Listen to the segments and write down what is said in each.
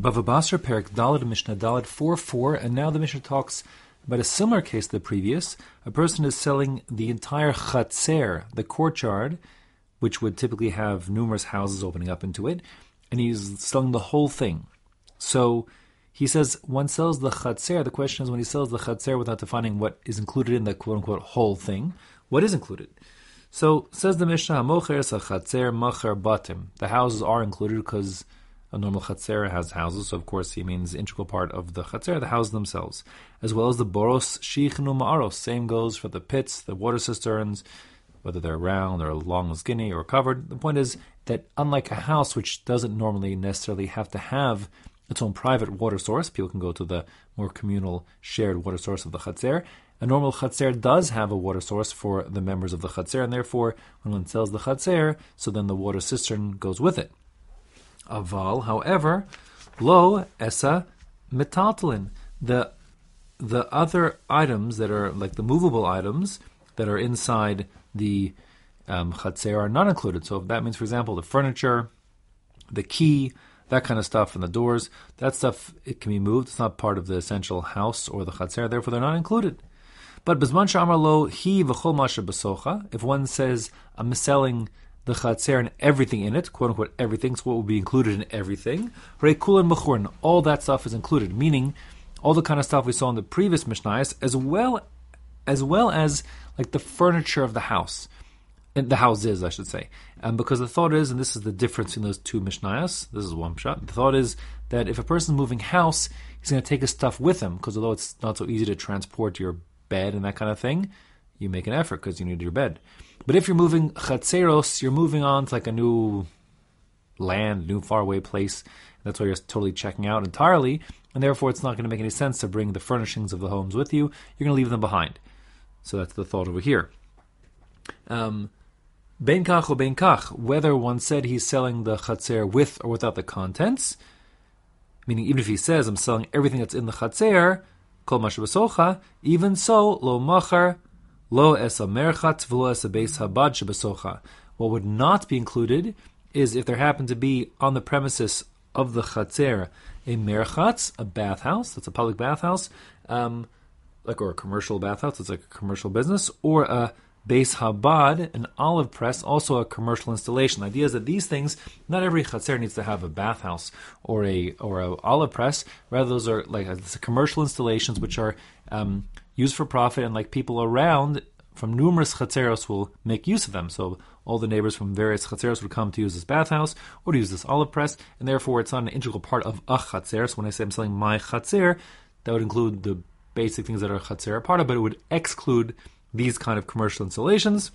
Bava Basra Perek Daled Mishnah Daled 4 4, and now the Mishnah talks about a similar case to the previous. A person is selling the entire chatzer, the courtyard, which would typically have numerous houses opening up into it, and he's selling the whole thing. So he says one sells the chatzer. The question is when he sells the chatzer without defining what is included in the quote unquote whole thing, what is included? So says the Mishnah, Mocher chatzer macher batim. The houses are included because a normal chatzera has houses, so of course he means integral part of the chatzera, the houses themselves, as well as the boros shichnu ma'aros. Same goes for the pits, the water cisterns, whether they're round or long, skinny, or covered. The point is that unlike a house, which doesn't normally necessarily have to have its own private water source, people can go to the more communal shared water source of the chatzer. A normal chatzer does have a water source for the members of the chatzer, and therefore, when one sells the chatzer, so then the water cistern goes with it. Aval, however, lo esa metaltalin. The the other items that are like the movable items that are inside the um, are not included. So that means, for example, the furniture, the key, that kind of stuff, and the doors, that stuff it can be moved. It's not part of the essential house or the chatzer, therefore they're not included. But bisman shamar lo he v'chol masha. If one says I'm selling the chatzer and everything in it, quote unquote everything, so what will be included in everything. Reikulan mechurn, all that stuff is included, meaning all the kind of stuff we saw in the previous Mishnayos, as well as well as like the furniture of the house. And the houses, I should say. Um, because the thought is, and this is the difference in those two Mishnayos, this is one shot. The thought is that if a person's moving house, he's going to take his stuff with him, because although it's not so easy to transport your bed and that kind of thing, you make an effort because you need your bed. But if you're moving chatzeros, you're moving on to like a new land, new faraway place. That's why you're totally checking out entirely, and therefore it's not going to make any sense to bring the furnishings of the homes with you. You're going to leave them behind. So that's the thought over here. Um, ben kach or ben kach, whether one said he's selling the chatzer with or without the contents, meaning even if he says I'm selling everything that's in the chatzer, kol even so, lo machar Lo esa merchatz v'lo beis habad. What would not be included is if there happened to be on the premises of the chatzer a merchatz, a bathhouse, that's a public bathhouse, um, like or a commercial bathhouse, it's like a commercial business, or a Beis Habad, an olive press, also a commercial installation. The idea is that these things, not every chatzer needs to have a bathhouse or a or a olive press. Rather, those are like a, commercial installations which are um, used for profit, and like people around from numerous chatzeros will make use of them. So all the neighbors from various chatzeros would come to use this bathhouse or to use this olive press, and therefore it's not an integral part of a chatzer. So when I say I'm selling my chatzer, that would include the basic things that are chatzer part of, but it would exclude these kind of commercial installations.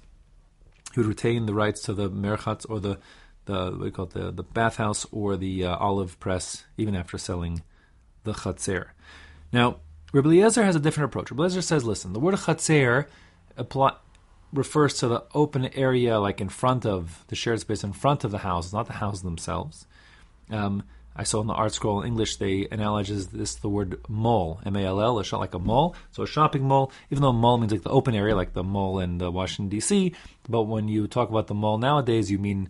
He would retain the rights to the merchatz or the the what do you call it, the the bathhouse or the uh, olive press even after selling the chatzer. Now Rabbi Eliezer has a different approach. Rabbi Eliezer says, listen, the word chatzer refers to the open area, like in front of the shared space in front of the houses, not the houses themselves. Um, I saw in the ArtScroll in English they analogize this the word mall, M-A-L-L, a shop like a mall. So a shopping mall, even though mall means like the open area, like the mall in the Washington D.C. But when you talk about the mall nowadays, you mean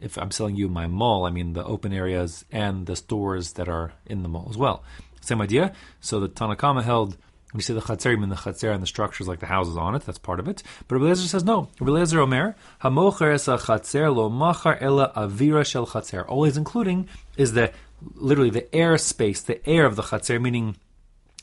if I'm selling you my mall, I mean the open areas and the stores that are in the mall as well. Same idea. So the Tanna Kamma held we say the chatzerim and the chatzer and the structures like the houses on it. That's part of it. But Rabbi says no. Rabbi Omer hamocher es chatzer lo machar ela avira shel chatzer. Always including is the literally the air space, the air of the chatzer, meaning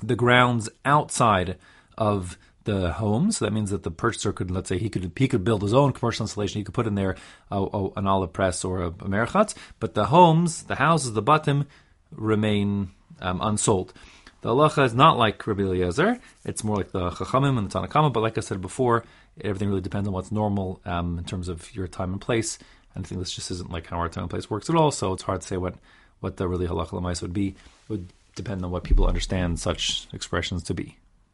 the grounds outside of the home. So that means that the purchaser could, let's say, he could he could build his own commercial installation. He could put in there a, a, an olive press or a, a merchatz. But the homes, the houses, the batim remain um, unsold. The halacha is not like Rabbi Eliezer; it's more like the Chachamim and the Tanna Kamma. But like I said before, everything really depends on what's normal um, in terms of your time and place. And I think this just isn't like how our time and place works at all. So it's hard to say what what the really halacha would be. It would depend on what people understand such expressions to be.